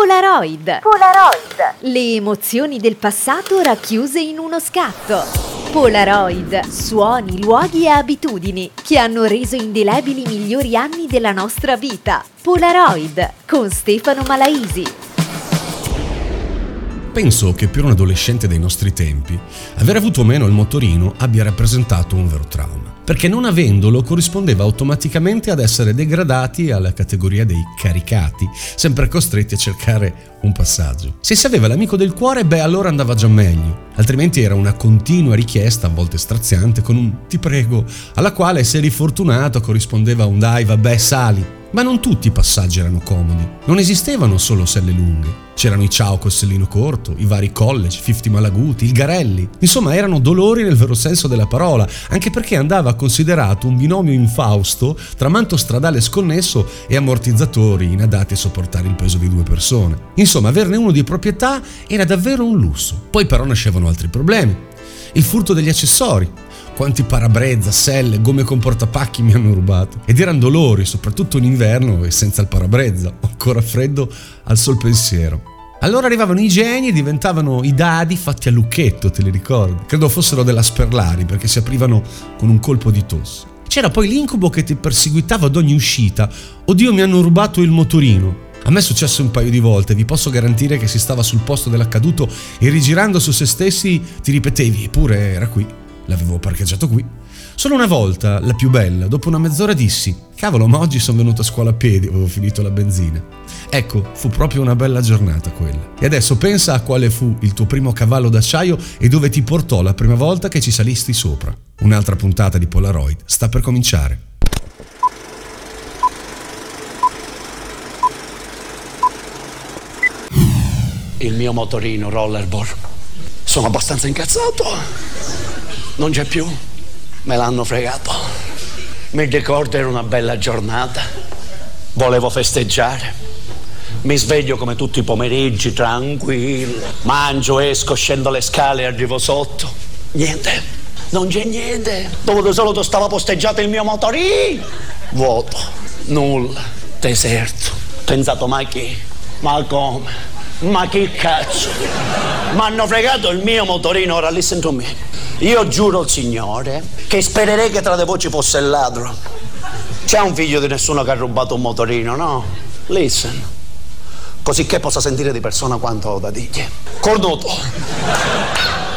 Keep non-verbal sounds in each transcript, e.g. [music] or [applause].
Polaroid. Polaroid. Le emozioni del passato racchiuse in uno scatto. Polaroid. Suoni, luoghi e abitudini che hanno reso indelebili i migliori anni della nostra vita. Polaroid con Stefano Malaisi. Penso che per un adolescente dei nostri tempi, aver avuto meno il motorino abbia rappresentato un vero trauma perché non avendolo corrispondeva automaticamente ad essere degradati alla categoria dei caricati, sempre costretti a cercare un passaggio. Se si aveva l'amico del cuore, beh allora andava già meglio, altrimenti era una continua richiesta, a volte straziante, con un ti prego, alla quale se eri fortunato corrispondeva un dai vabbè sali, ma non tutti i passaggi erano comodi. Non esistevano solo selle lunghe. C'erano i ciao col sellino corto, i vari college, 50 malaguti, il Garelli. Insomma, erano dolori nel vero senso della parola, anche perché andava considerato un binomio infausto tra manto stradale sconnesso e ammortizzatori inadatti a sopportare il peso di due persone. Insomma, averne uno di proprietà era davvero un lusso. Poi però nascevano altri problemi. Il furto degli accessori, quanti parabrezza, selle, gomme con portapacchi mi hanno rubato. Ed erano dolori, soprattutto in inverno e senza il parabrezza, ancora freddo al sol pensiero. Allora arrivavano i geni e diventavano i dadi fatti a lucchetto, te li ricordi? Credo fossero della Sperlari perché si aprivano con un colpo di tosse. C'era poi l'incubo che ti perseguitava ad ogni uscita. Oddio, mi hanno rubato il motorino. A me è successo un paio di volte, vi posso garantire che si stava sul posto dell'accaduto e rigirando su se stessi ti ripetevi, eppure era qui l'avevo parcheggiato qui. Solo una volta, la più bella, dopo una mezz'ora dissi: Cavolo, ma oggi sono venuto a scuola a piedi, avevo finito la benzina. Ecco, fu proprio una bella giornata quella. E adesso pensa a quale fu il tuo primo cavallo d'acciaio e dove ti portò la prima volta che ci salisti sopra. Un'altra puntata di Polaroid sta per cominciare. Il mio motorino rollerboard. Sono abbastanza incazzato non c'è più, me l'hanno fregato. Mi ricordo era una bella giornata, volevo festeggiare. Mi sveglio come tutti i pomeriggi, tranquillo. Mangio, esco, scendo le scale e arrivo sotto. Niente, non c'è niente. Dove solo stava posteggiato il mio motorino. Vuoto, nulla, deserto. Pensato, ma chi? Ma come? Ma che cazzo? Mi hanno fregato il mio motorino, ora listen to me. Io giuro al Signore che spererei che tra le voci fosse il ladro. C'è un figlio di nessuno che ha rubato un motorino, no? Listen. Così che possa sentire di persona quanto ho da dirgli. Cornuto,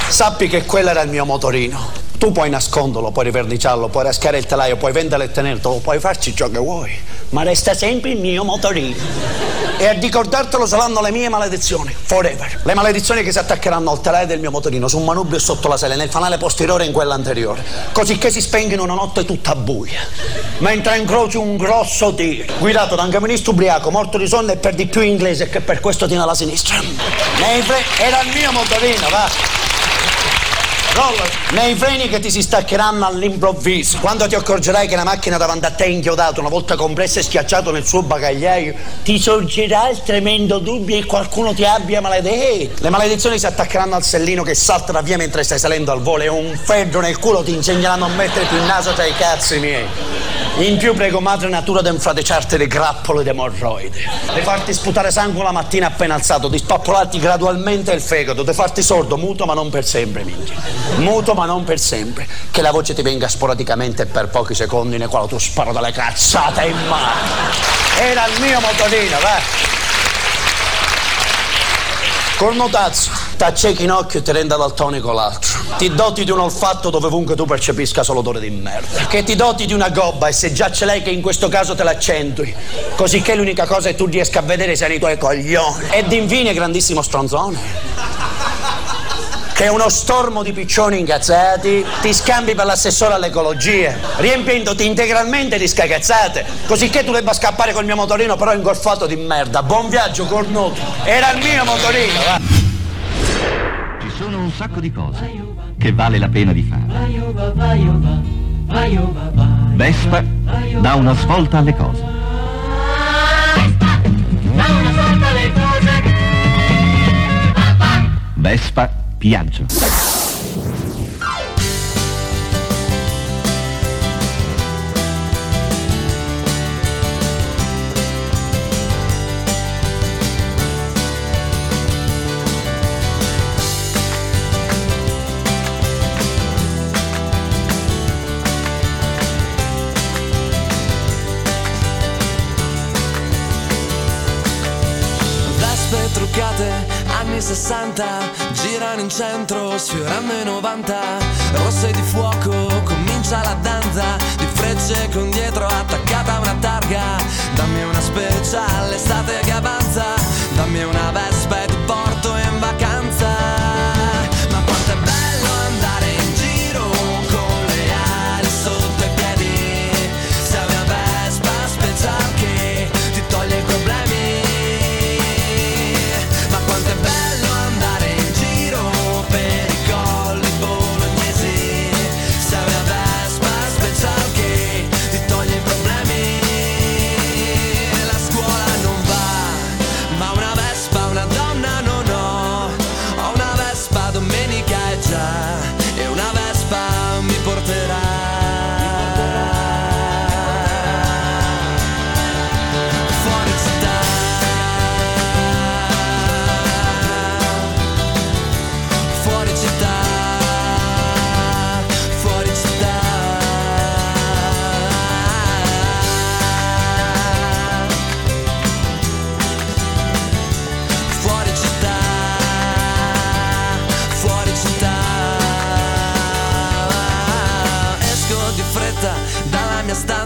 sappi che quello era il mio motorino. Tu puoi nasconderlo, puoi riverniciarlo, puoi raschiare il telaio, puoi venderlo e tenerlo, puoi farci ciò che vuoi, ma resta sempre il mio motorino. E a ricordartelo saranno le mie maledizioni, forever. Le maledizioni che si attaccheranno al telaio del mio motorino, su un manubrio sotto la sele, nel fanale posteriore e in quello anteriore, così che si spengono una notte tutta buia. Mentre incroci un grosso tir, guidato da un camionista ubriaco, morto di sonno e per di più inglese che per questo tiene alla sinistra. Mentre era il mio motorino, va. Roller. Nei freni che ti si staccheranno all'improvviso. Quando ti accorgerai che la macchina davanti a te è inchiodata, una volta compressa e schiacciato nel suo bagagliaio, ti sorgerà il tremendo dubbio che qualcuno ti abbia maledetto. Le maledizioni si attaccheranno al sellino che salterà via mentre stai salendo al volo e un freddo nel culo ti insegneranno a metterti il naso tra i cazzi miei. In più prego madre natura di infradeciarti le grappole d'emorroide, di farti sputare sangue la mattina appena alzato, di spappolarti gradualmente il fegato, di farti sordo, muto ma non per sempre, minchia muto ma non per sempre, che la voce ti venga sporadicamente per pochi secondi nei quali tu sparo dalle cazzate in mano. Era il mio motorino, va. T'accechi in occhio e ti renda daltonico l'altro. Ti doti di un olfatto dove ovunque tu percepisca solo odore di merda. Che ti doti di una gobba e se già ce l'hai che in questo caso te l'accentui. Così che l'unica cosa che tu riesca a vedere siano i tuoi coglioni. Ed infine, grandissimo stronzone che uno stormo di piccioni incazzati ti scambi per l'assessore all'ecologia, riempiendoti integralmente di scagazzate, così che tu debba scappare col mio motorino però ingolfato di merda. Buon viaggio, cornuto. Era il mio motorino, va. Sacco di cose che vale la pena di fare. Vespa dà una svolta alle cose. Vespa Piaggio. Anni 60 Girano in centro, sfiorando i 90 Rosse di fuoco, comincia la danza Di frecce con dietro attaccata una targa. Dammi una speciale, estate che avanza Dammi una vespa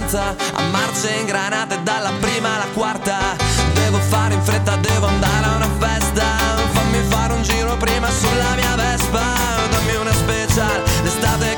stanza a marce in granate dalla prima alla quarta. Devo fare in fretta devo andare a una festa. Fammi fare un giro prima sulla mia Vespa. Dammi una special l'estate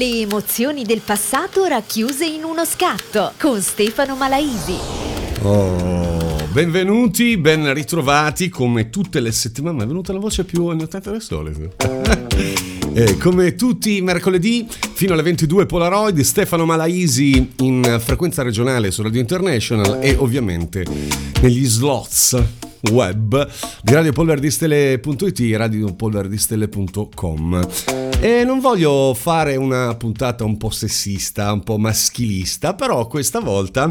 Le emozioni del passato racchiuse in uno scatto con Stefano Malaisi. Oh, benvenuti, ben ritrovati come tutte le settimane. Ma è venuta la voce più 80 del solito. [laughs] eh, come tutti i mercoledì fino alle 22 Polaroid, Stefano Malaisi in frequenza regionale su Radio International e ovviamente negli slots web di radiopolverdistele.it e radiopolverdistele.com. E non voglio fare una puntata un po' sessista, un po' maschilista, però questa volta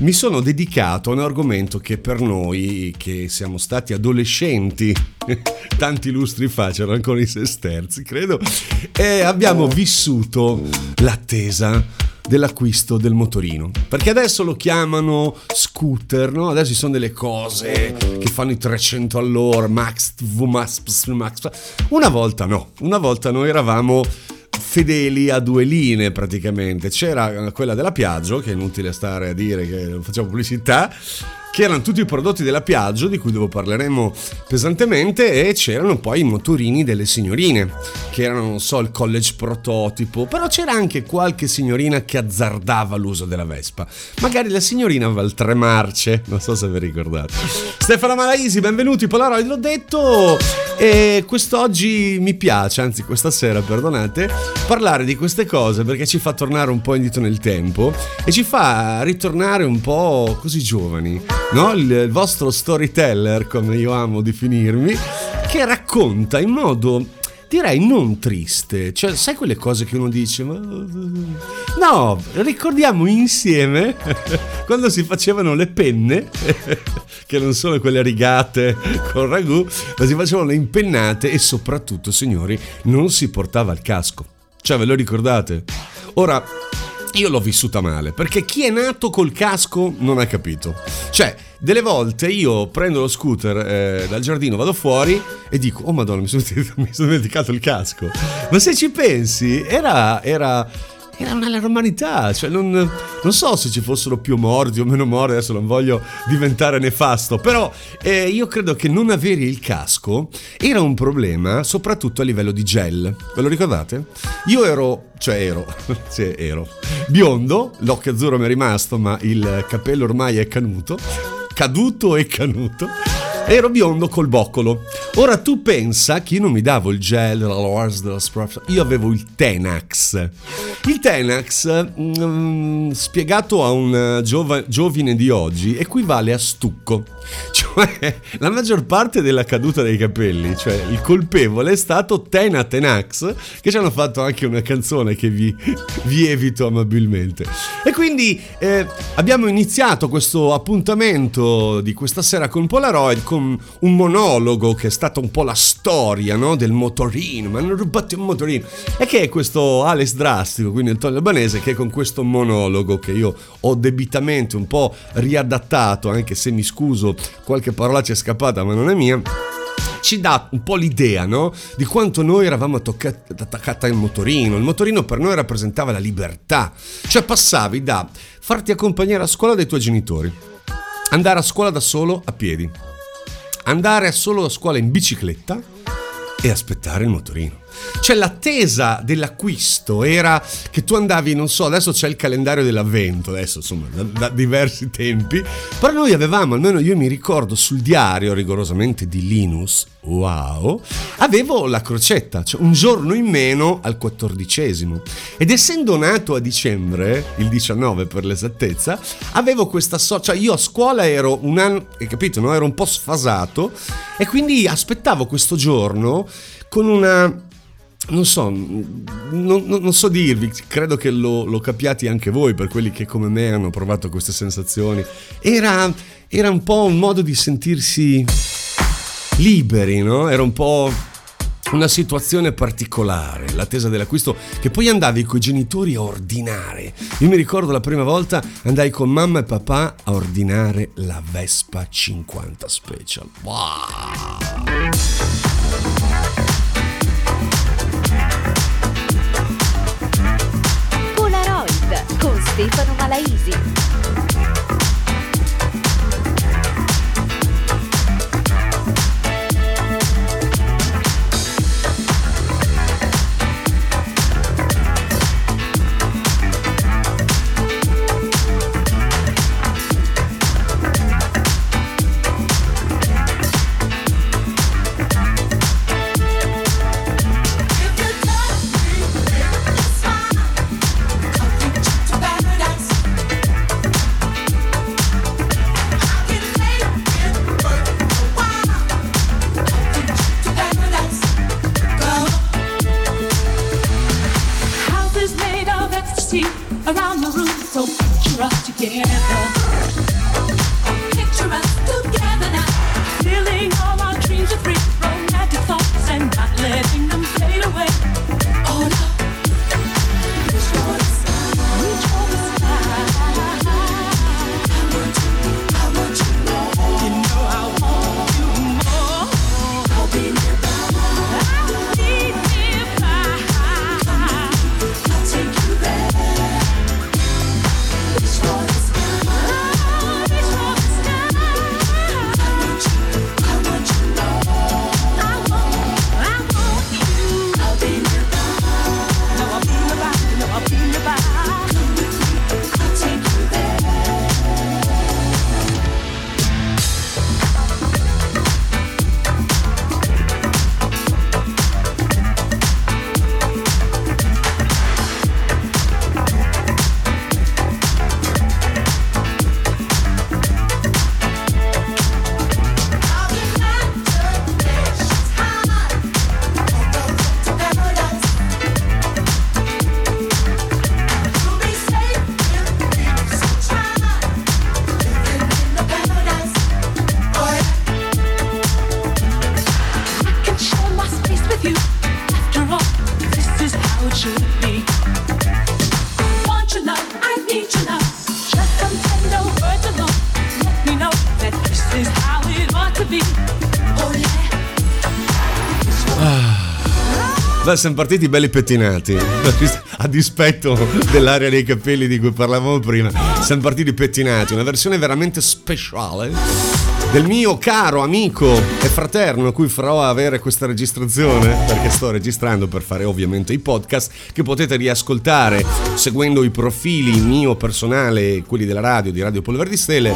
mi sono dedicato a un argomento che per noi che siamo stati adolescenti, [laughs] tanti lustri fa, c'erano ancora i sesterzi, credo, e abbiamo vissuto l'attesa dell'acquisto del motorino. Perché adesso lo chiamano scooter, no? Adesso ci sono delle cose che fanno i 300 all'ora, max, max, max. Una volta no, una volta noi eravamo fedeli a due linee praticamente. C'era quella della Piaggio, che è inutile stare a dire che facciamo pubblicità, che erano tutti i prodotti della Piaggio, di cui dopo parleremo pesantemente, e c'erano poi i motorini delle signorine, che erano, non so, il college prototipo, però c'era anche qualche signorina che azzardava l'uso della Vespa. Magari la signorina aveva il tre marce, non so se vi ricordate. Stefano Malaisi, benvenuti, Polaroid, l'ho detto, e quest'oggi mi piace, anzi questa sera, perdonate, parlare di queste cose perché ci fa tornare un po' indietro nel tempo e ci fa ritornare un po' così giovani no? il, il vostro storyteller, come io amo definirmi, che racconta in modo direi non triste, cioè sai quelle cose che uno dice, ma... no, ricordiamo insieme [laughs] quando si facevano le penne, [laughs] che non sono quelle rigate con ragù, ma si facevano le impennate e soprattutto, signori, non si portava il casco. Cioè, ve lo ricordate? Ora, io l'ho vissuta male, perché chi è nato col casco non ha capito. Cioè, delle volte io prendo lo scooter eh, dal giardino, vado fuori e dico, oh madonna, mi sono, [laughs] mi sono dimenticato il casco. Ma se ci pensi, era... era era una normalità, cioè non, non, so se ci fossero più morti o meno morti, adesso non voglio diventare nefasto, però eh, io credo che non avere il casco era un problema soprattutto a livello di gel, ve lo ricordate? Io ero, cioè ero, [laughs] sì, ero biondo, l'occhio azzurro mi è rimasto ma il capello ormai è canuto, caduto e canuto ero biondo col boccolo. Ora tu pensa che io non mi davo il gel, la Lors della Spraf, io avevo il Tenax. Il Tenax, mm, spiegato a un giova, giovine di oggi, equivale a stucco. Cioè, la maggior parte della caduta dei capelli, cioè il colpevole è stato Tena Tenax, che ci hanno fatto anche una canzone che vi, vi evito amabilmente. E quindi eh, abbiamo iniziato questo appuntamento di questa sera con Polaroid con un monologo che è stato un po' la storia no? del motorino, ma hanno rubato un motorino. E che è questo Alex Drastico, quindi il Tony Albanese, che con questo monologo che io ho debitamente un po' riadattato, anche se mi scuso, qualche parola ci è scappata, ma non è mia ci dà un po' l'idea, no? Di quanto noi eravamo attaccati al motorino. Il motorino per noi rappresentava la libertà. Cioè passavi da farti accompagnare a scuola dai tuoi genitori, andare a scuola da solo a piedi, andare solo a scuola in bicicletta e aspettare il motorino. Cioè l'attesa dell'acquisto era che tu andavi, non so, adesso c'è il calendario dell'avvento, adesso insomma da, da, diversi tempi, però noi avevamo, almeno io mi ricordo sul diario rigorosamente di Linus, wow, avevo la crocetta, cioè un giorno in meno al quattordicesimo. Ed essendo nato a dicembre, il 19 per l'esattezza, avevo questa sorta, cioè io a scuola ero un anno, hai capito, no? ero un po' sfasato e quindi aspettavo questo giorno con una non so, non, non, so dirvi, credo che lo, lo, capiate anche voi per quelli che come me hanno provato queste sensazioni. Era, era un po' un modo di sentirsi liberi, no? Era un po' una situazione particolare, l'attesa dell'acquisto, che poi andavi con i genitori a ordinare. Io mi ricordo la prima volta andai con mamma e papà a ordinare la Vespa 50 Special. Wow! Stefano Malaisi. Siamo partiti belli pettinati, [laughs] a dispetto dell'area dei capelli di cui parlavamo prima. Siamo partiti pettinati, una versione veramente speciale del mio caro amico e fraterno a cui farò avere questa registrazione perché sto registrando per fare ovviamente i podcast che potete riascoltare seguendo i profili mio personale e quelli della radio di Radio Polvere di Stelle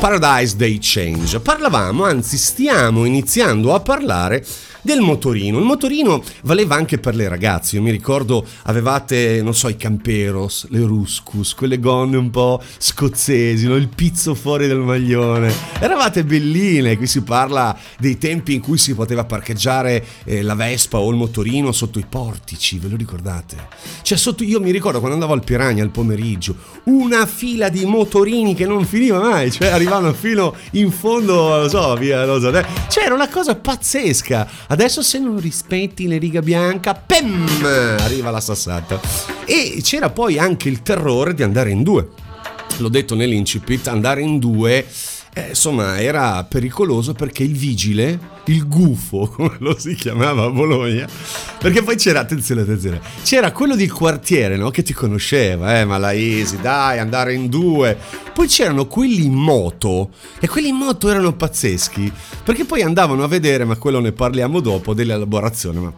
Paradise Day Change parlavamo anzi stiamo iniziando a parlare del motorino. Il motorino valeva anche per le ragazze. Io mi ricordo avevate, non so, i camperos, le ruscus, quelle gonne un po' scozzesi, no? il pizzo fuori del maglione. Eravate belline. Qui si parla dei tempi in cui si poteva parcheggiare eh, la Vespa o il motorino sotto i portici, ve lo ricordate? Cioè, sotto, io mi ricordo quando andavo al Piragna al pomeriggio, una fila di motorini che non finiva mai, cioè arrivavano fino in fondo, non so, via, non so, cioè era una cosa pazzesca Adesso se non rispetti le riga bianca, pem, arriva la sassata. E c'era poi anche il terrore di andare in due. L'ho detto nell'incipit, andare in due eh, insomma, era pericoloso perché il vigile, il gufo, [laughs] come lo si chiamava a Bologna, perché poi c'era, attenzione, attenzione, c'era quello del quartiere, no? Che ti conosceva, eh, ma la Easy, dai, andare in due. Poi c'erano quelli in moto, e quelli in moto erano pazzeschi, perché poi andavano a vedere, ma quello ne parliamo dopo, dell'elaborazione, ma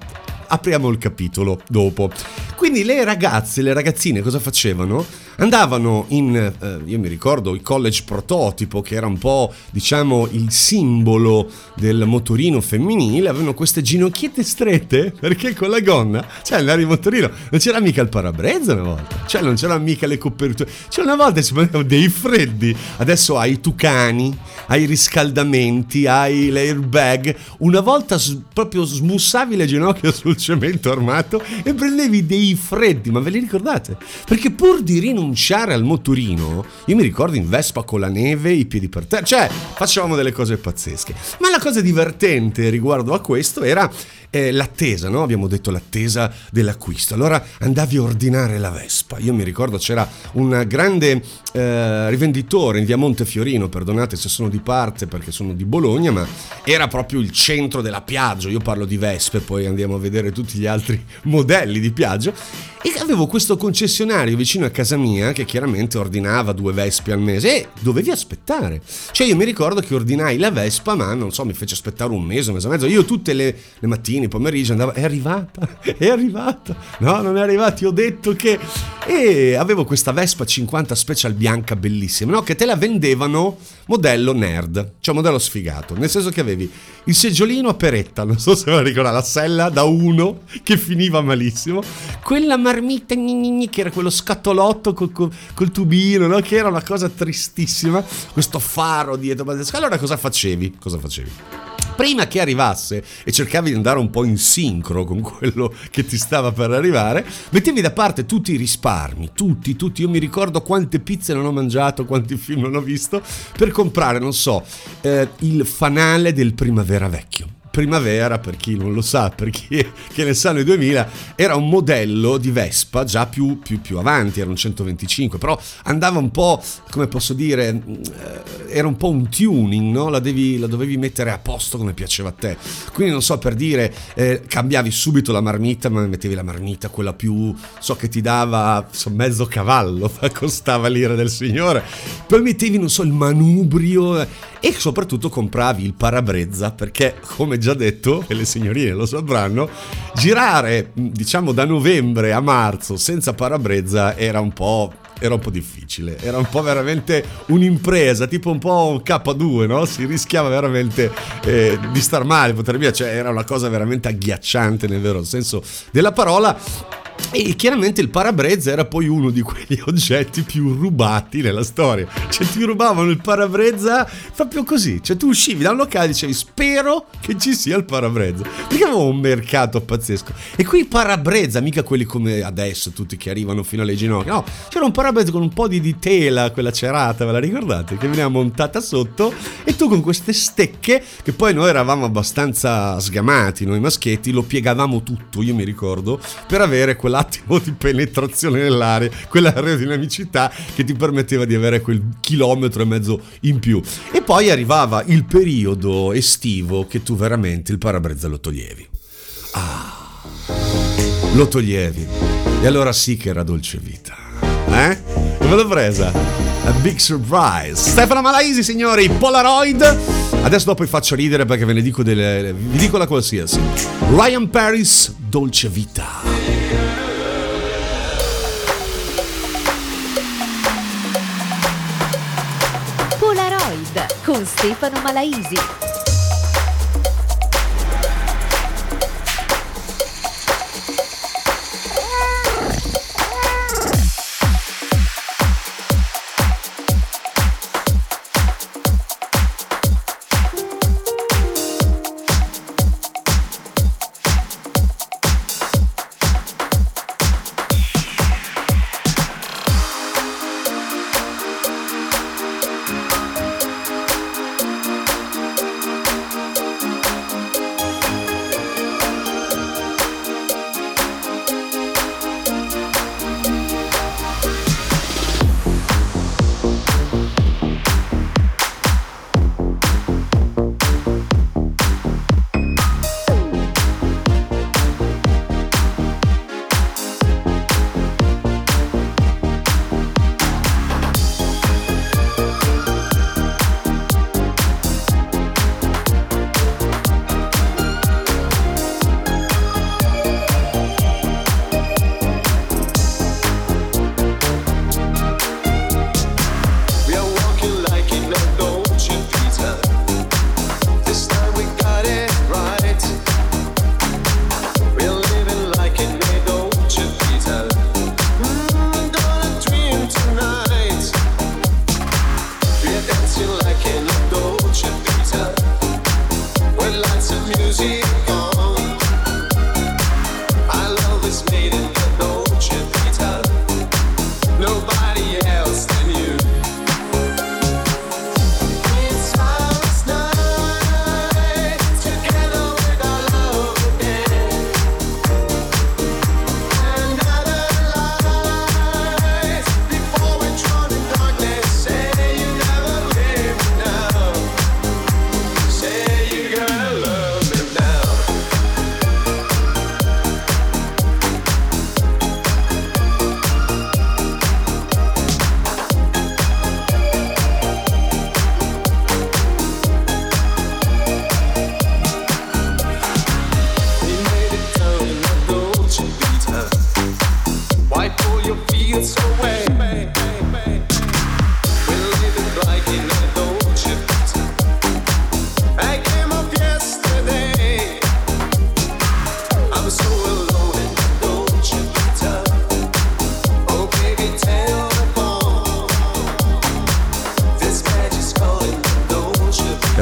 apriamo il capitolo dopo. Quindi le ragazze, le ragazzine cosa facevano? Andavano in, eh, io mi ricordo, il college prototipo, che era un po', diciamo, il simbolo del motorino femminile, avevano queste ginocchiette strette, perché con la gonna, cioè in motorino, non c'era mica il parabrezza una volta, cioè non c'era mica le coperture, cioè una volta si prendevano dei freddi, adesso hai i tucani, hai i riscaldamenti, hai l'airbag, una volta proprio smussavi le ginocchia sul cemento armato e prendevi dei freddi, ma ve li ricordate? Perché pur di rinunciare rinunciare al motorino, io mi ricordo in Vespa con la neve, i piedi per terra, cioè facevamo delle cose pazzesche. Ma la cosa divertente riguardo a questo era eh, l'attesa, no? Abbiamo detto l'attesa dell'acquisto. Allora andavi a ordinare la Vespa. Io mi ricordo c'era un grande eh, rivenditore in via Montefiorino, perdonate se sono di parte perché sono di Bologna, ma era proprio il centro della Piaggio. Io parlo di Vespe, poi andiamo a vedere tutti gli altri [laughs] modelli di Piaggio. E avevo questo concessionario vicino a casa mia che chiaramente ordinava due Vespe al mese e dovevi aspettare. Cioè io mi ricordo che ordinai la Vespa, ma non so, mi fece aspettare un mese, un mese e mezzo. Io tutte le, le mattine mattini, pomeriggio andavo, è arrivata, [laughs] è arrivata, no non è arrivata, ti ho detto che... E avevo questa Vespa 50 Special bianca bellissima, no? Che te la vendevano modello nerd, cioè modello sfigato, nel senso che avevi il seggiolino a peretta, non so se me la ricorda, la sella da uno che finiva malissimo, quella marmita che era quello scatolotto col, col, col tubino, no? Che era una cosa tristissima, questo faro dietro, allora cosa facevi? Cosa facevi? Prima che arrivasse e cercavi di andare un po' in sincro con quello che ti stava per arrivare, mettevi da parte tutti i risparmi, tutti, tutti. Io mi ricordo quante pizze non ho mangiato, quanti film non ho visto, per comprare, non so, eh, il fanale del Primavera Vecchio Primavera, per chi non lo sa, per chi [laughs] che ne sa nel 2000, era un modello di Vespa già più, più, più avanti, era un 125, però andava un po', come posso dire, eh, era un po' un tuning, no? la, devi, la dovevi mettere a posto come piaceva a te. Quindi non so, per dire, eh, cambiavi subito la marmita, ma mettevi la marmita, quella più, so che ti dava so, mezzo cavallo, [laughs] costava l'ira del signore, poi mettevi, non so, il manubrio e soprattutto compravi il parabrezza perché come già detto e le signorine lo sapranno girare diciamo da novembre a marzo senza parabrezza era un po' era un po' difficile, era un po' veramente un'impresa, tipo un po' un K2, no? Si rischiava veramente eh, di star male, poter via, cioè era una cosa veramente agghiacciante nel vero senso della parola e chiaramente il parabrezza era poi uno di quegli [laughs] oggetti più rubati nella storia. Cioè ti rubavano il parabrezza proprio così. Cioè tu uscivi da un locale e dicevi spero che ci sia il parabrezza. Perché avevo un mercato pazzesco. E qui parabrezza, mica quelli come adesso, tutti che arrivano fino alle ginocchia. No, c'era un parabrezza con un po' di, di tela, quella cerata, ve la ricordate? Che veniva montata sotto e tu con queste stecche, che poi noi eravamo abbastanza sgamati, noi maschietti, lo piegavamo tutto, io mi ricordo, per avere quell'attimo di penetrazione nell'aria, quell'aerodinamicità che ti permetteva di avere quel chilometro e mezzo in più. E poi arrivava il periodo estivo che tu veramente il parabrezza lo toglievi. Ah. lo toglievi. E allora sì che era dolce vita. Eh? Dove l'ho presa? A big surprise. Stefano Malaisi, signori, Polaroid. Adesso dopo vi faccio ridere perché ve ne dico delle. vi dico la qualsiasi. Ryan Paris, dolce vita. Con Stefano Malaisi.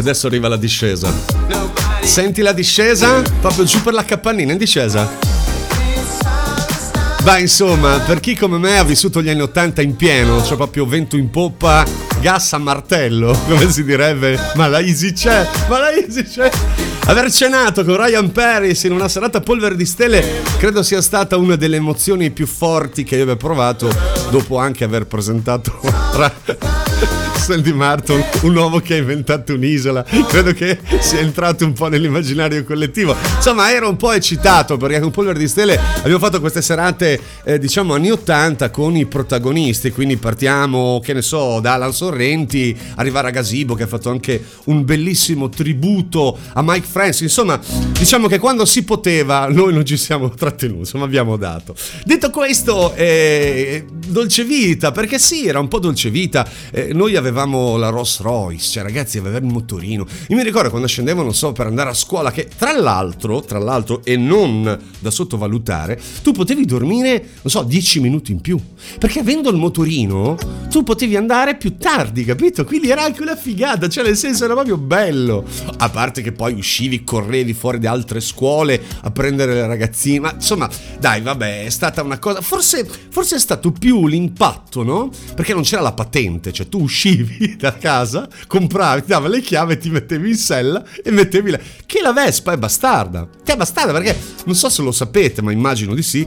Adesso arriva la discesa. Senti la discesa? Proprio giù per la capannina in discesa. Beh, insomma, per chi come me ha vissuto gli anni 80 in pieno, cioè proprio vento in poppa, gas a martello, [laughs] come si direbbe, ma la Easy c'è, ma la Easy c'è. Aver cenato con Ryan Paris in una serata polvere di stelle credo sia stata una delle emozioni più forti che io abbia provato dopo anche aver presentato [laughs] Sandy Martin, un uomo che ha inventato un'isola. Credo che sia entrato un po' nell'immaginario collettivo. Insomma, ero un po' eccitato perché con Polvere di Stelle abbiamo fatto queste serate, eh, diciamo, anni 80 con i protagonisti. Quindi partiamo, che ne so, da Alan Sorrenti, arrivare a Gasibo che ha fatto anche un bellissimo tributo a Mike Francis. Insomma, diciamo che quando si poteva, noi non ci siamo trattenuti, insomma, abbiamo dato. Detto questo, eh, dolce vita, perché sì, era un po' dolce vita. Eh, noi avevamo avevamo la Rolls Royce, cioè ragazzi avevamo il motorino. Io mi ricordo quando scendevo, non so, per andare a scuola, che tra l'altro, tra l'altro, e non da sottovalutare, tu potevi dormire, non so, 10 minuti in più. Perché avendo il motorino, tu potevi andare più tardi, capito? Quindi era anche una figata, cioè nel senso era proprio bello. A parte che poi uscivi, correvi fuori da altre scuole a prendere le ragazzine. Ma insomma, dai, vabbè, è stata una cosa. Forse, forse è stato più l'impatto, no? Perché non c'era la patente, cioè tu uscivi uscivi da casa, compravi, dava le chiavi, ti mettevi in sella e mettevi là. Che la Vespa è bastarda. Che è bastarda perché non so se lo sapete, ma immagino di sì.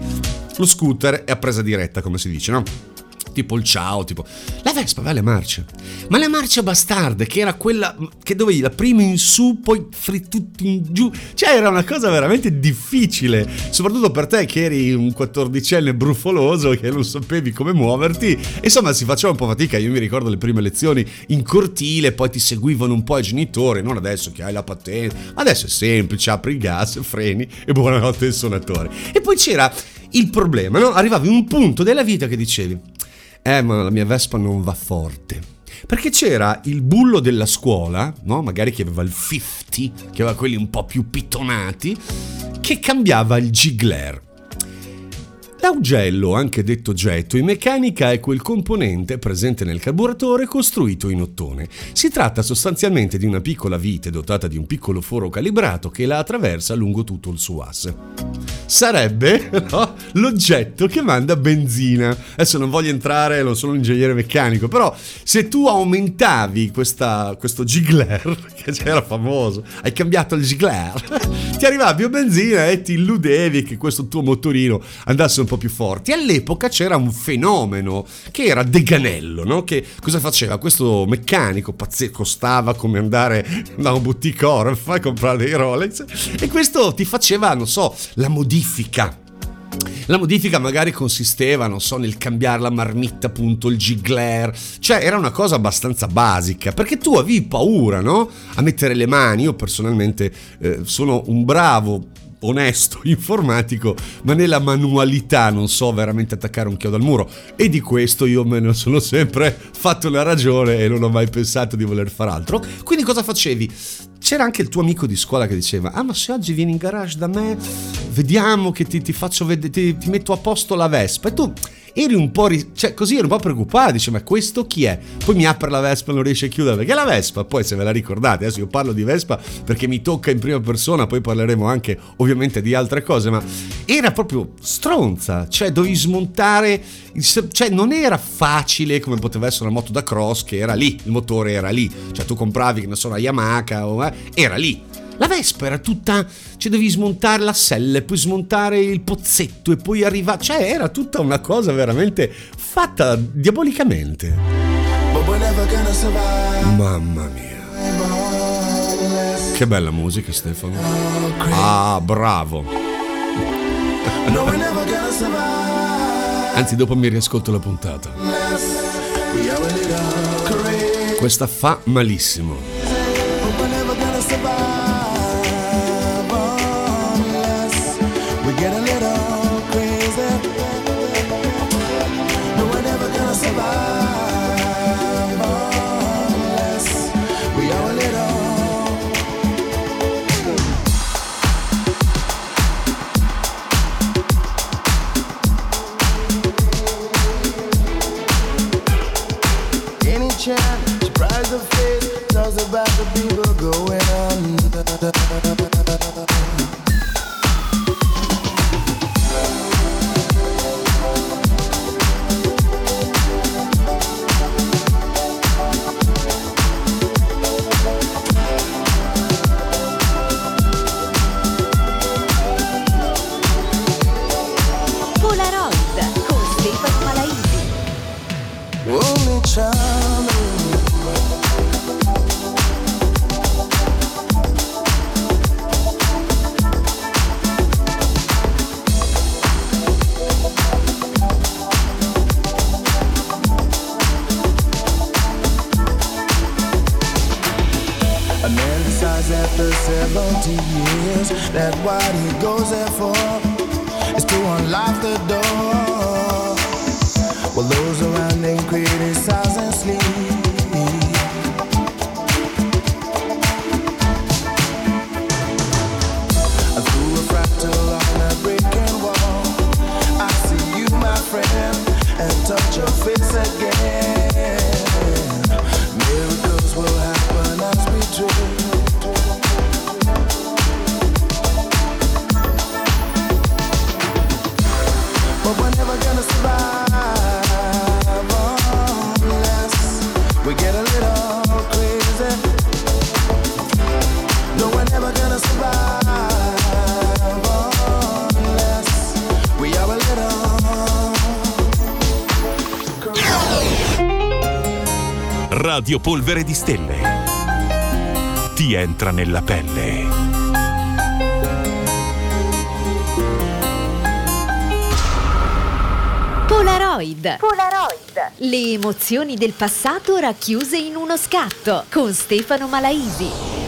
Lo scooter è a presa diretta, come si dice, no? Tipo il ciao, tipo... La Vespa va alle marce, ma le marce bastarde, che era quella che dovevi la prima in su, poi tutti in giù, cioè era una cosa veramente difficile, soprattutto per te che eri un quattordicenne brufoloso che non sapevi come muoverti, insomma si faceva un po' fatica, io mi ricordo le prime lezioni in cortile, poi ti seguivano un po' i genitori, non adesso che hai la patente, adesso è semplice, apri il gas, freni e buonanotte il suonatore. E poi c'era il problema, no? Arrivavi a un punto della vita che dicevi, eh ma la mia Vespa non va forte. Perché c'era il bullo della scuola, no? magari che aveva il 50, che aveva quelli un po' più pittonati, che cambiava il gigler. L'augello, anche detto getto, in meccanica è quel componente presente nel carburatore costruito in ottone. Si tratta sostanzialmente di una piccola vite dotata di un piccolo foro calibrato che la attraversa lungo tutto il suo asse. Sarebbe [laughs] no, l'oggetto che manda benzina. Adesso non voglio entrare, non sono un ingegnere meccanico, però se tu aumentavi questa, questo gigler, [laughs] che era famoso, hai cambiato il gigler, [laughs] ti arrivava più benzina e ti illudevi che questo tuo motorino andasse un po' po' più forti. All'epoca c'era un fenomeno che era Deganello, no? Che cosa faceva? Questo meccanico pazzesco costava come andare da un boutique Orff a comprare dei Rolex e questo ti faceva, non so, la modifica la modifica magari consisteva, non so, nel cambiare la marmitta, appunto, il gigler, cioè era una cosa abbastanza basica, perché tu avevi paura, no? A mettere le mani, io personalmente eh, sono un bravo onesto [laughs] informatico, ma nella manualità non so veramente attaccare un chiodo al muro. E di questo io me ne sono sempre fatto la ragione e non ho mai pensato di voler fare altro. Quindi cosa facevi? C'era anche il tuo amico di scuola che diceva: Ah, ma se oggi vieni in garage da me, vediamo che ti, ti faccio vedere, ti, ti metto a posto la Vespa. E tu eri un po', ri- cioè così ero un po' preoccupato, dice ma questo chi è? Poi mi apre la Vespa e non riesce a chiudere, perché la Vespa, poi se ve la ricordate, adesso io parlo di Vespa perché mi tocca in prima persona, poi parleremo anche ovviamente di altre cose, ma era proprio stronza, cioè dovevi smontare, cioè non era facile come poteva essere una moto da cross che era lì, il motore era lì, cioè tu compravi che ne so una Yamaha o, eh, era lì la Vespa era tutta. cioè dovevi smontare la selle, poi smontare il pozzetto e poi arrivare. cioè era tutta una cosa veramente fatta diabolicamente. Mamma mia. Che bella musica, Stefano. Ah, bravo. Anzi, dopo mi riascolto la puntata. Questa fa malissimo. Radio Polvere di Stelle. Ti entra nella pelle. Polaroid. Polaroid. Le emozioni del passato racchiuse in uno scatto con Stefano Malaisi.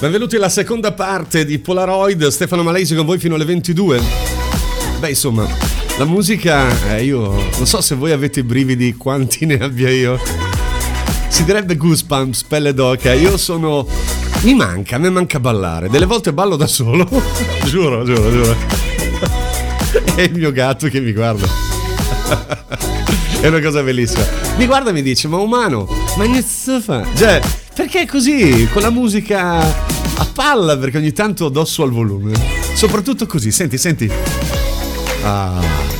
Benvenuti alla seconda parte di Polaroid, Stefano Malesi con voi fino alle 22. Beh, insomma, la musica, eh, io non so se voi avete i brividi, quanti ne abbia io. Si direbbe goosebumps, pelle d'oca. Io sono... Mi manca, a me manca ballare. Delle volte ballo da solo. [laughs] giuro, giuro, giuro. È il mio gatto che mi guarda. [laughs] È una cosa bellissima. Mi guarda e mi dice, ma umano, ma che fa? Cioè, perché è così? Con la musica a palla perché ogni tanto addosso al volume. Soprattutto così, senti, senti. Ah.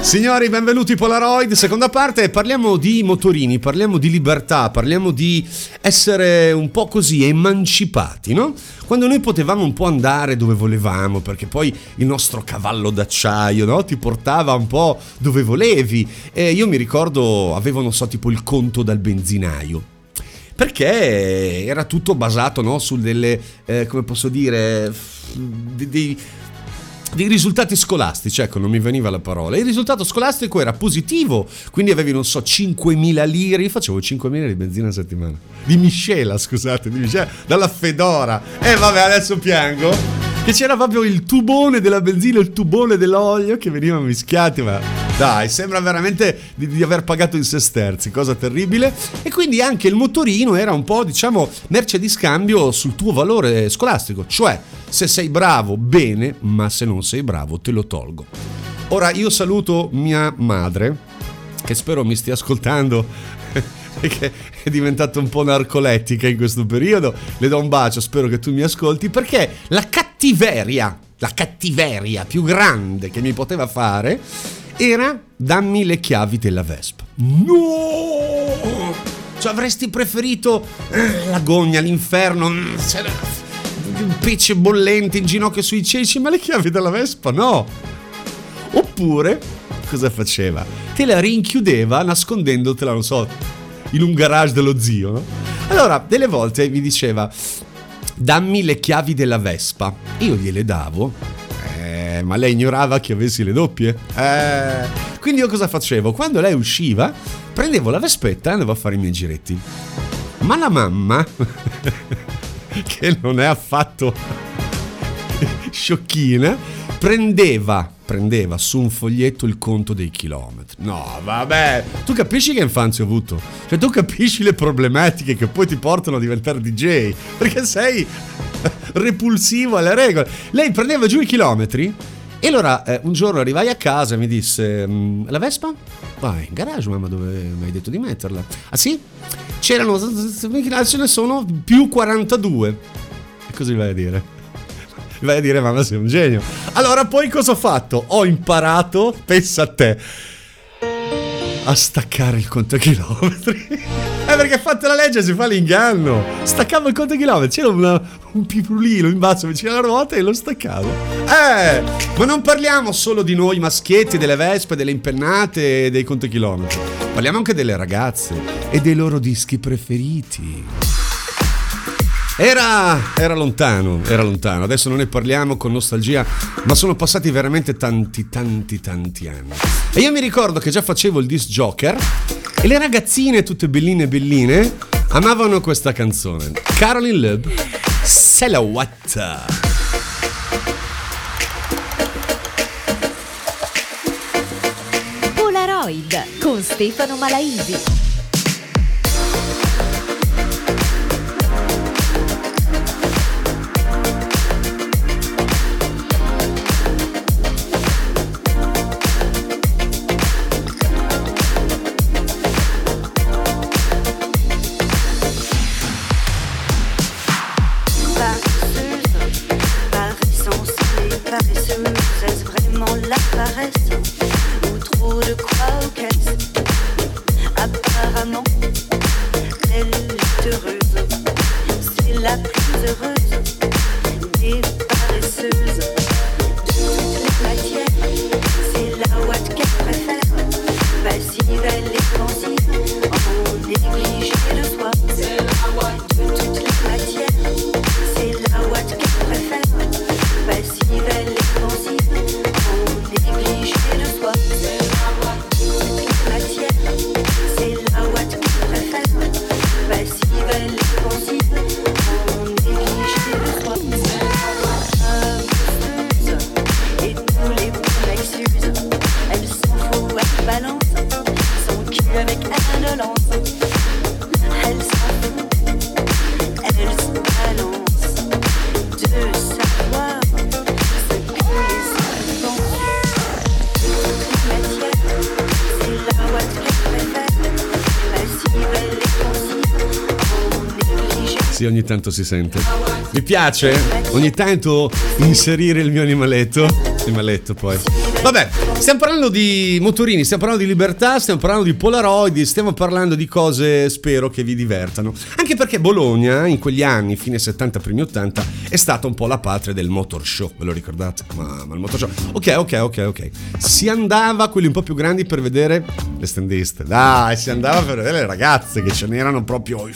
Signori, benvenuti Polaroid, seconda parte, parliamo di motorini, parliamo di libertà, parliamo di essere un po' così emancipati, no? Quando noi potevamo un po' andare dove volevamo, perché poi il nostro cavallo d'acciaio, no? Ti portava un po' dove volevi. E io mi ricordo, avevo, non so, tipo il conto dal benzinaio perché era tutto basato no, su delle, eh, come posso dire, dei, dei risultati scolastici, ecco, non mi veniva la parola. Il risultato scolastico era positivo, quindi avevi, non so, 5.000 lire. Io facevo 5.000 di benzina a settimana. Di miscela, scusate, di miscela, dalla Fedora. E eh, vabbè, adesso piango che c'era proprio il tubone della benzina, il tubone dell'olio che venivano mischiati, ma dai, sembra veramente di, di, aver pagato in sesterzi, cosa terribile. E quindi anche il motorino era un po', diciamo, merce di scambio sul tuo valore scolastico, cioè se sei bravo, bene, ma se non sei bravo, te lo tolgo. Ora io saluto mia madre, che spero mi stia ascoltando [laughs] che è diventata un po' narcolettica in questo periodo. Le do un bacio, spero che tu mi ascolti, perché la cattiveria, la cattiveria più grande che mi poteva fare era dammi le chiavi della Vespa. No! Cioè avresti preferito eh, la gogna, l'inferno, mm, un pesce bollente in ginocchio sui ceci, ma le chiavi della Vespa no! Oppure, cosa faceva? Te la rinchiudeva nascondendotela, non so, in un garage dello zio, no? Allora, delle volte mi diceva, dammi le chiavi della Vespa. Io gliele davo, eh, ma lei ignorava che avessi le doppie. Eh, quindi io cosa facevo? Quando lei usciva, prendevo la Vespetta e andavo a fare i miei giretti. Ma la mamma [laughs] che non è affatto [laughs] sciocchina, prendeva, prendeva su un foglietto il conto dei chilometri. No, vabbè, tu capisci che infanzia ho avuto? Cioè, tu capisci le problematiche che poi ti portano a diventare DJ? Perché sei [laughs] repulsivo alle regole. Lei prendeva giù i chilometri e allora eh, un giorno arrivai a casa e mi disse: mm, La Vespa? Vai in garage, mamma, dove mi hai detto di metterla? Ah sì? C'erano, [laughs] ce ne sono più 42. E gli vai a dire? Vai a dire, mamma, sei un genio. Allora, poi cosa ho fatto? Ho imparato, pensa a te, a staccare il conto chilometri. [laughs] Eh, perché fatta la legge si fa l'inganno. Staccavo il conto chilometri, c'era una, un piprulino in basso vicino alla ruota e lo staccavo. Eh, ma non parliamo solo di noi maschietti, delle vespe, delle impennate e dei contachilometri. Parliamo anche delle ragazze e dei loro dischi preferiti. Era, era lontano, era lontano, adesso non ne parliamo con nostalgia, ma sono passati veramente tanti, tanti, tanti anni. E io mi ricordo che già facevo il disc joker e le ragazzine, tutte belline belline, amavano questa canzone. Caroline Silhouette. Polaroid con Stefano Malaisi. Tanto si sente. Mi piace ogni tanto inserire il mio animaletto. Animaletto poi. Vabbè, stiamo parlando di motorini, stiamo parlando di libertà, stiamo parlando di Polaroid, stiamo parlando di cose spero che vi divertano. Anche perché Bologna, in quegli anni, fine 70, primi 80, è stata un po' la patria del motor show, ve lo ricordate? Ma, ma il motor show. Ok, ok, ok, ok. Si andava quelli un po' più grandi per vedere le standiste. Dai, si andava per vedere le ragazze che ce n'erano proprio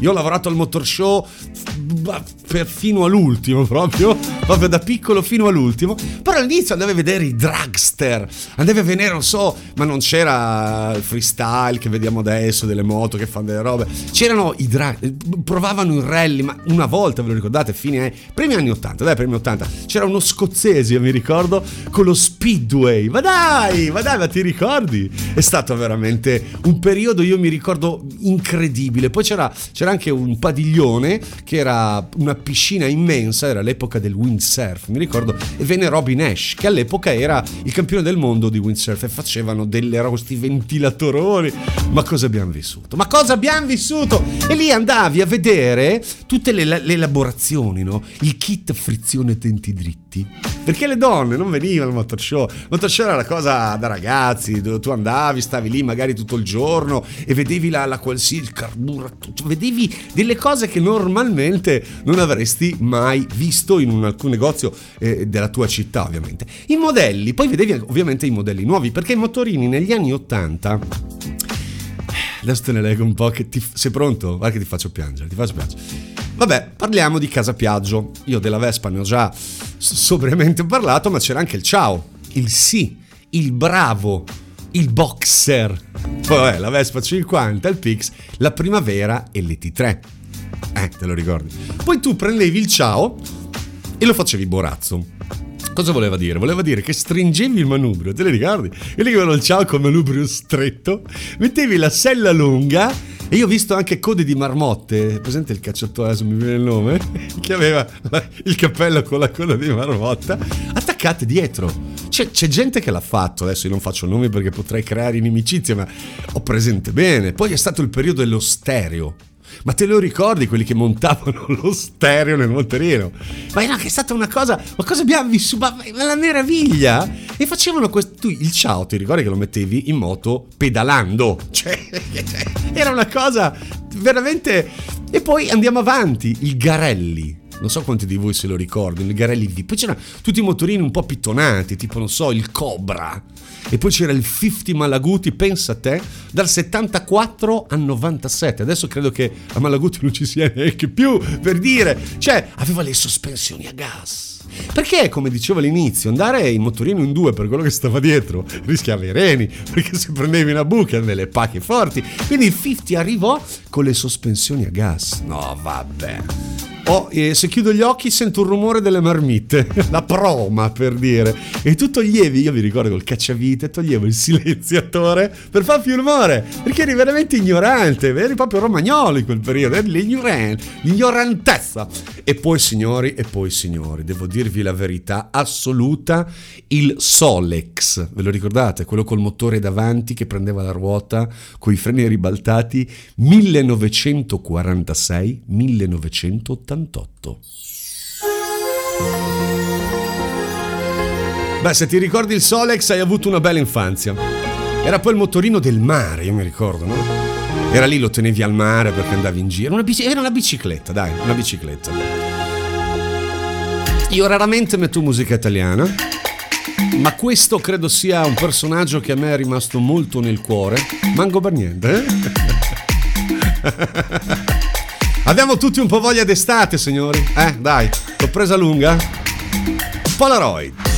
io ho lavorato al motor show fino all'ultimo proprio, proprio da piccolo fino all'ultimo. Però all'inizio andavi a vedere i dragster, andavi a vedere, non so, ma non c'era il freestyle che vediamo adesso, delle moto che fanno delle robe. C'erano i drag, provavano il rally, ma una volta, ve lo ricordate, fine, primi anni 80, dai, primi 80, c'era uno scozzese, io mi ricordo, con lo speedway. Ma dai, ma dai, ma ti ricordi? È stato veramente un periodo, io mi ricordo, incredibile. Poi c'era, c'era anche un padiglione che era una piscina immensa, era l'epoca del windsurf, mi ricordo, e venne Robin Nash, che all'epoca era il campione del mondo di windsurf e facevano delle rosti ventilatoroni. Ma cosa abbiamo vissuto? Ma cosa abbiamo vissuto? E lì andavi a vedere tutte le, le elaborazioni, no? Il kit frizione denti dritti. Perché le donne non venivano al motor show. Il motor show era la cosa da ragazzi, dove tu andavi, stavi lì magari tutto il giorno e vedevi la, la qualsiasi carburatore, vedevi delle cose che normalmente non avresti mai visto in un, alcun negozio eh, della tua città, ovviamente. I modelli, poi vedevi ovviamente i modelli nuovi, perché i motorini negli anni 80 adesso te ne leggo un po' che ti... Sei pronto? Guarda che ti faccio piangere, ti faccio piangere. Vabbè, parliamo di Casa Piaggio. Io della Vespa ne ho già sobriamente parlato, ma c'era anche il ciao, il sì, il bravo, il boxer. Vabbè, la Vespa 50, il Pix, la primavera e l'ET3. Eh, te lo ricordi? Poi tu prendevi il ciao e lo facevi borazzo. Cosa voleva dire? Voleva dire che stringevi il manubrio, te lo ricordi? Quelli che avevano il ciao con manubrio stretto, mettevi la sella lunga e io ho visto anche code di marmotte, presente il cacciatore, adesso mi viene il nome, [laughs] che aveva il cappello con la coda di marmotta, attaccate dietro. C'è, c'è, gente che l'ha fatto, adesso io non faccio nomi perché potrei creare inimicizia, ma ho presente bene. Poi è stato il periodo dello stereo. Ma te lo ricordi quelli che montavano [laughs] lo stereo nel motorino? Ma no, che è stata una cosa, ma cosa abbiamo vissuto? Ma, la meraviglia! E facevano questo, tu il ciao, ti ricordi che lo mettevi in moto pedalando? [laughs] Cioè, era una cosa veramente... E poi andiamo avanti, il Garelli. Non so quanti di voi se lo ricordano, il Garelli V. Poi c'erano tutti i motorini un po' pittonati, tipo, non so, il Cobra e poi c'era il 50 Malaguti, pensa a te, dal 74 al 97. Adesso credo che a Malaguti non ci sia neanche più per dire, cioè aveva le sospensioni a gas. Perché, come dicevo all'inizio, andare in motorino in due per quello che stava dietro rischiava i reni, perché se prendevi una buca delle pacche forti. Quindi il 50 arrivò con le sospensioni a gas. No, vabbè. Oh, eh, se chiudo gli occhi sento un rumore delle marmitte, [laughs] la proma per dire. E tu toglievi, io vi ricordo col cacciavite, toglievo il silenziatore per far più rumore, perché eri veramente ignorante, eri proprio romagnolo in quel periodo, eri l'ignorante, l'ignorantezza. E poi signori, e poi signori, devo dirvi la verità assoluta, il Solex, ve lo ricordate? Quello col motore davanti che prendeva la ruota, con i freni ribaltati, 1946-1980. 78. Beh, se ti ricordi il Solex hai avuto una bella infanzia. Era poi il motorino del mare, io mi ricordo, no? Era lì, lo tenevi al mare perché andavi in giro. Una bici- era una bicicletta, dai, una bicicletta. Io raramente metto musica italiana, ma questo credo sia un personaggio che a me è rimasto molto nel cuore. Mango per niente, eh? [laughs] Abbiamo tutti un po' voglia d'estate, signori. Eh, dai, l'ho presa lunga. Polaroid.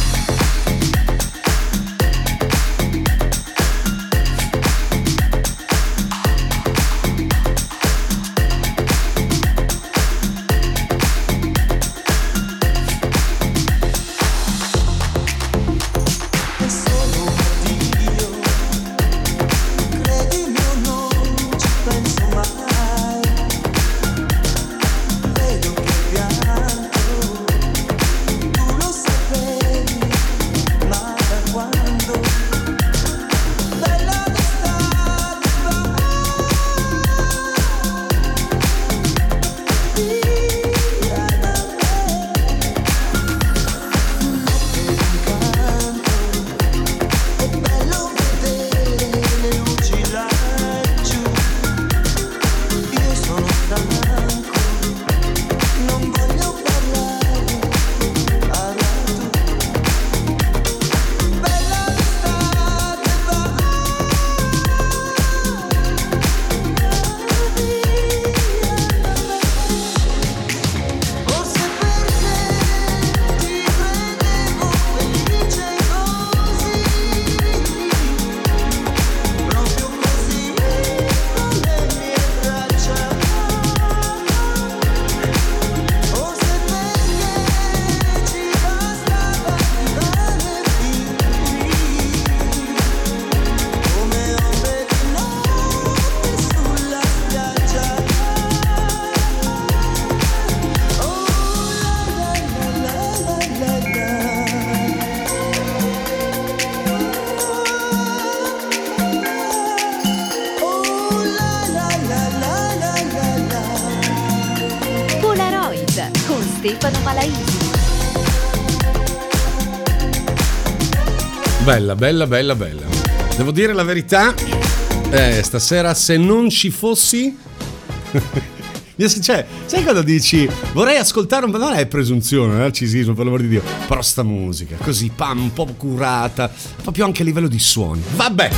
Bella, bella, bella. Devo dire la verità, eh, stasera se non ci fossi... [laughs] cioè, sai quando dici vorrei ascoltare un po', non è presunzione, è narcisismo per l'amor di Dio, però sta musica, così, pam, un po' curata, proprio anche a livello di suoni. Vabbè,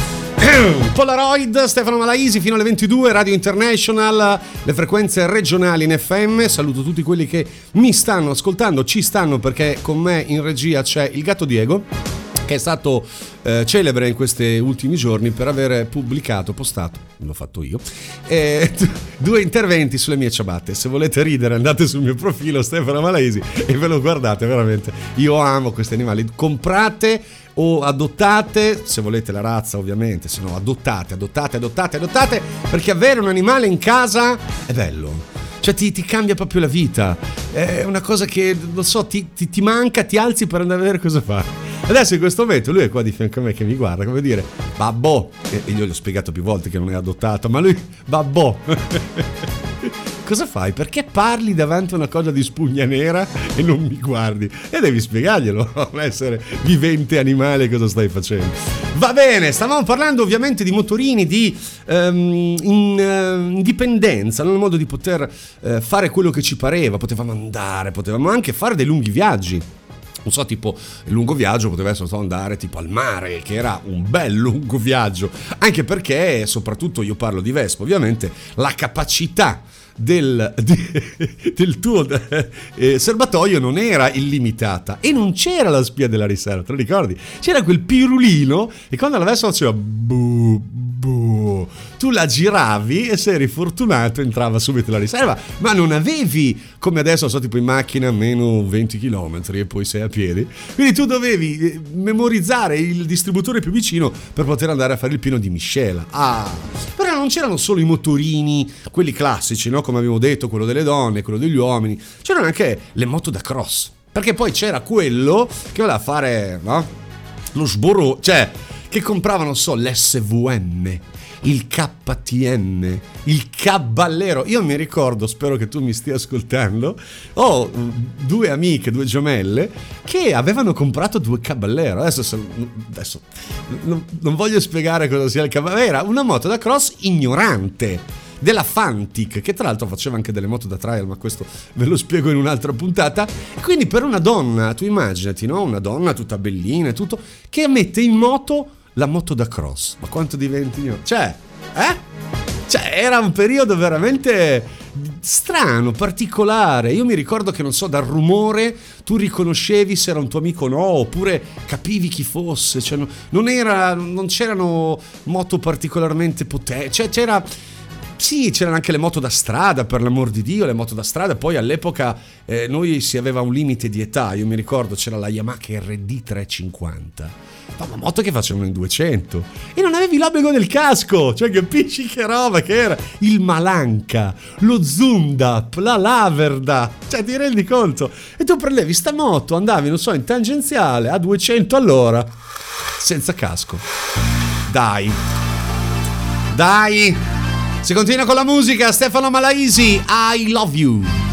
[clears throat] Polaroid, Stefano Malaisi fino alle 22, Radio International, le frequenze regionali in FM. Saluto tutti quelli che mi stanno ascoltando, ci stanno perché con me in regia c'è il gatto Diego che è stato eh, celebre in questi ultimi giorni per aver pubblicato, postato, l'ho fatto io, eh, [laughs] due interventi sulle mie ciabatte. Se volete ridere andate sul mio profilo Stefano Malaisi e ve lo guardate veramente. Io amo questi animali. Comprate o adottate, se volete la razza ovviamente, se no adottate, adottate, adottate, adottate, perché avere un animale in casa è bello. Cioè ti, ti, cambia proprio la vita. È una cosa che, non so, ti, ti, ti manca, ti alzi per andare a vedere cosa fa. Adesso in questo momento lui è qua di fianco a me che mi guarda, come dire, babbo. E io gli ho spiegato più volte che non è adottato, ma lui, babbo. Cosa fai? Perché parli davanti a una cosa di spugna nera e non mi guardi? E devi spiegarglielo, [laughs] non essere vivente animale cosa stai facendo. Va bene, stavamo parlando ovviamente di motorini, di um, in, uh, indipendenza, nel modo di poter uh, fare quello che ci pareva, potevamo andare, potevamo anche fare dei lunghi viaggi non so, tipo il lungo viaggio poteva essere andare tipo al mare, che era un bel lungo viaggio, anche perché, soprattutto io parlo di Vespa, ovviamente, la capacità del, di, del tuo eh, serbatoio non era illimitata e non c'era la spia della riserva, te lo ricordi? C'era quel pirulino e quando la Vespa faceva bu, bu, tu la giravi e se eri fortunato entrava subito la riserva, ma non avevi come adesso so tipo in macchina meno 20 km e poi sei a piedi, quindi tu dovevi eh, memorizzare il distributore più vicino per poter andare a fare il pieno di miscela. Ah, però non c'erano solo i motorini, quelli classici, no? Come abbiamo detto, quello delle donne, quello degli uomini, c'erano anche le moto da cross, perché poi c'era quello che voleva fare, no? Lo sborro, cioè che compravano, so, l'SVM il KTN, il Caballero. Io mi ricordo, spero che tu mi stia ascoltando, ho due amiche, due gemelle, che avevano comprato due Caballero. Adesso, adesso non, non voglio spiegare cosa sia il Caballero, era una moto da cross ignorante della Fantic, che tra l'altro faceva anche delle moto da trial, ma questo ve lo spiego in un'altra puntata. E quindi per una donna, tu immaginati, no? Una donna tutta bellina e tutto, che mette in moto la moto da cross. Ma quanto diventi io? Cioè, eh? Cioè, era un periodo veramente strano, particolare. Io mi ricordo che, non so, dal rumore tu riconoscevi se era un tuo amico o no, oppure capivi chi fosse. Cioè, non, era, non c'erano moto particolarmente potenti. Cioè, c'era sì, c'erano anche le moto da strada, per l'amor di Dio, le moto da strada. Poi all'epoca eh, noi si aveva un limite di età. Io mi ricordo c'era la Yamaha RD 350. Ma moto che facevano in 200 e non avevi l'obbligo del casco, cioè capisci che roba che era il Malanca, lo Zundap, la Laverda, cioè ti rendi conto? E tu prendevi sta moto, andavi, non so, in tangenziale a 200 all'ora senza casco. Dai. Dai. Si continua con la musica, Stefano Malaisi, I love you.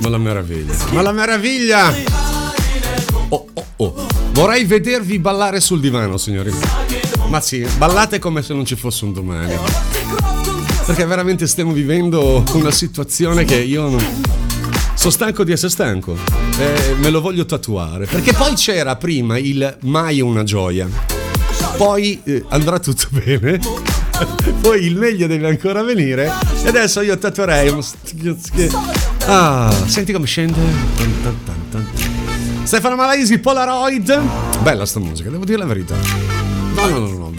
Ma la meraviglia. Ma la meraviglia! Oh, oh, oh. Vorrei vedervi ballare sul divano, signori. Ma sì, ballate come se non ci fosse un domani. Perché veramente stiamo vivendo una situazione che io non... Sono stanco di essere stanco. Eh, me lo voglio tatuare. Perché poi c'era prima il mai una gioia. Poi eh, andrà tutto bene. [laughs] poi il meglio deve ancora venire. E adesso io tatuerei. Ah, senti come scende. Stefano Malaisi, Polaroid. Bella sta musica, devo dire la verità. No, no, no, no.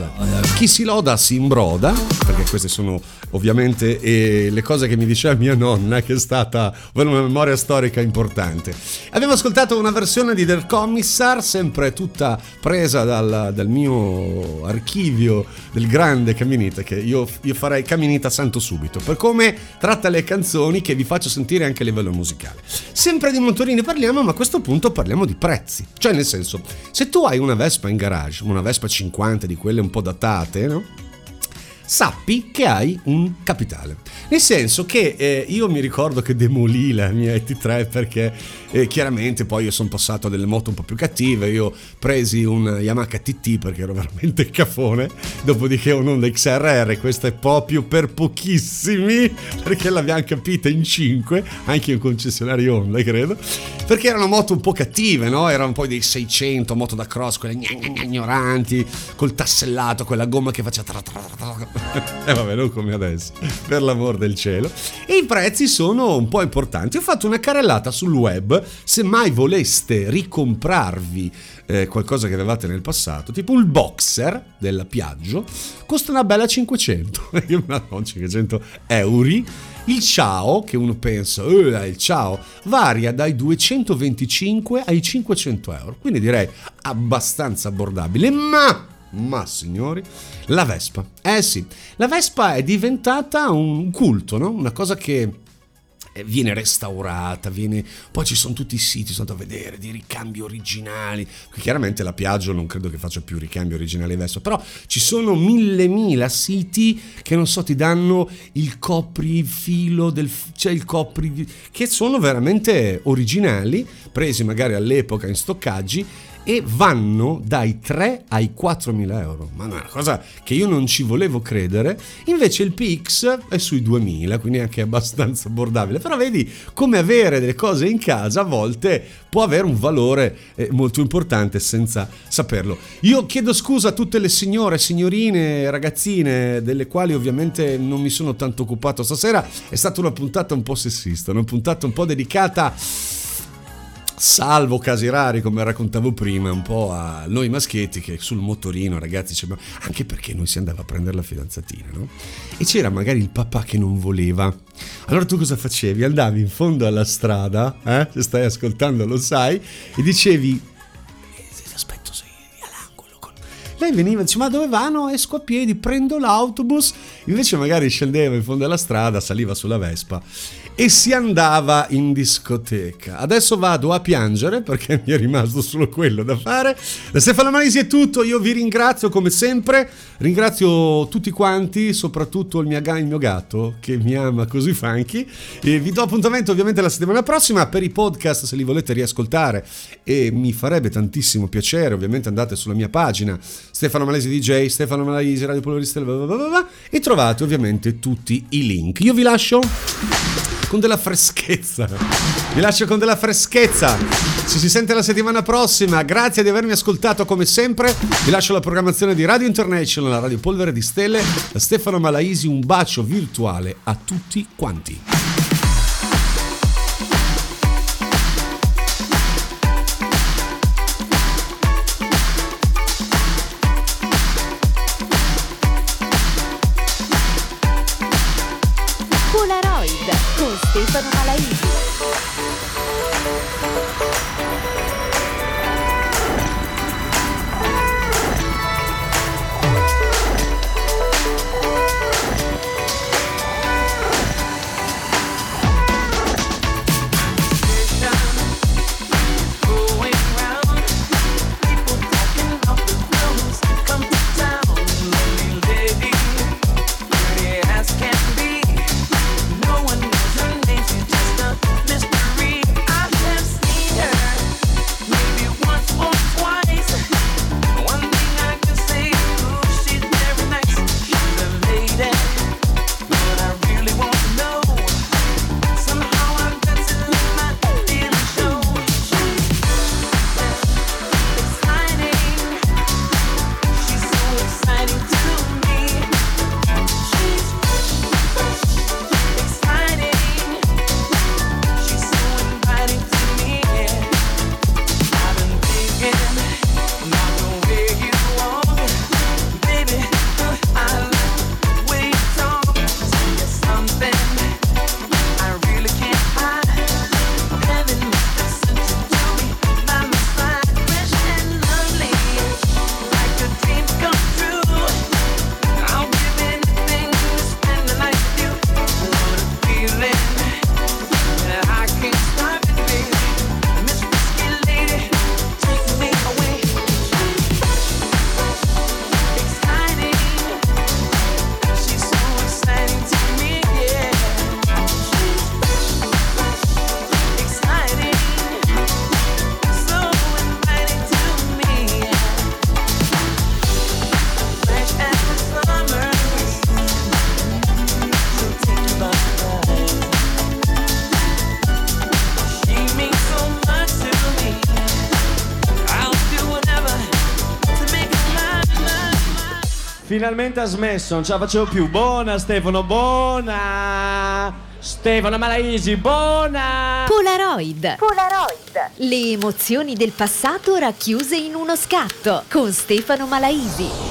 Chi si loda si imbroda, perché queste sono ovviamente eh, le cose che mi diceva mia nonna, che è stata una memoria storica importante. Abbiamo ascoltato una versione di Der Commissar, sempre tutta presa dal, dal mio archivio del grande Caminita, che io, io, farei Caminita santo subito, per come tratta le canzoni che vi faccio sentire anche a livello musicale. Sempre di motorini parliamo, ma a questo punto parliamo di prezzi. Cioè, nel senso, se tu hai una Vespa in garage, una Vespa 50 di quelle un po' datate, no? Sappi che hai un capitale. Nel senso che eh, io mi ricordo che demolì la mia ET3 perché eh, chiaramente poi io sono passato a delle moto un po' più cattive, io presi un Yamaha TT perché ero veramente [laughs] cafone, dopodiché un Honda XRR, questa è proprio per pochissimi perché l'abbiamo capita in 5, anche in concessionario Honda credo, perché erano moto un po' cattive, no? Erano poi dei 600, moto da cross, quelle ignoranti, col tassellato, quella gomma che faceva tra tra tra e [laughs] eh vabbè, non come adesso, per l'amor del cielo. E i prezzi sono un po' importanti. Ho fatto una carrellata sul web, se mai voleste ricomprarvi eh, qualcosa che avevate nel passato, tipo il boxer della Piaggio, costa una bella 500, no, 500 euro. Il ciao, che uno pensa, eh, il ciao, varia dai 225 ai 500 euro, quindi direi abbastanza abbordabile, ma ma signori, la Vespa. Eh sì, la Vespa è diventata un culto, no? Una cosa che eh, viene restaurata, viene... poi ci sono tutti i siti, sono andato a vedere, di ricambi originali. Chiaramente la Piaggio non credo che faccia più ricambi originali Vespa, però ci sono mille mila siti che non so, ti danno il coprifilo del... cioè il copri... che sono veramente originali, presi magari all'epoca in stoccaggi e vanno dai 3 ai 4 mila euro. Ma è una cosa che io non ci volevo credere. Invece il PX è sui 2000, quindi anche abbastanza abbordabile. Però vedi come avere delle cose in casa a volte può avere un valore eh, molto importante senza saperlo. Io chiedo scusa a tutte le signore, signorine, ragazzine, delle quali ovviamente non mi sono tanto occupato stasera. È stata una puntata un po' sessista, una puntata un po' dedicata salvo casi rari come raccontavo prima un po' a noi maschietti che sul motorino ragazzi anche perché noi si andava a prendere la fidanzatina no? e c'era magari il papà che non voleva allora tu cosa facevi? andavi in fondo alla strada eh? se stai ascoltando lo sai e dicevi aspetto sei all'angolo con... lei veniva e diceva ma dove vanno? esco a piedi prendo l'autobus invece magari scendeva in fondo alla strada saliva sulla Vespa e si andava in discoteca. Adesso vado a piangere perché mi è rimasto solo quello da fare. Da Stefano Malisi è tutto, io vi ringrazio come sempre, ringrazio tutti quanti, soprattutto il mio, il mio gatto che mi ama così funky e vi do appuntamento ovviamente la settimana prossima per i podcast se li volete riascoltare e mi farebbe tantissimo piacere, ovviamente andate sulla mia pagina Stefano Malesi DJ, Stefano Malesi Radio Polveriste e trovate ovviamente tutti i link. Io vi lascio con della freschezza. Vi lascio con della freschezza. Ci si sente la settimana prossima. Grazie di avermi ascoltato come sempre. Vi lascio la programmazione di Radio International, la Radio Polvere di Stelle. Da Stefano Malaisi un bacio virtuale a tutti quanti. Finalmente ha smesso, non ce la facevo più. Buona Stefano, buona! Stefano Malaisi, buona! Polaroid. Polaroid. Le emozioni del passato racchiuse in uno scatto con Stefano Malaisi.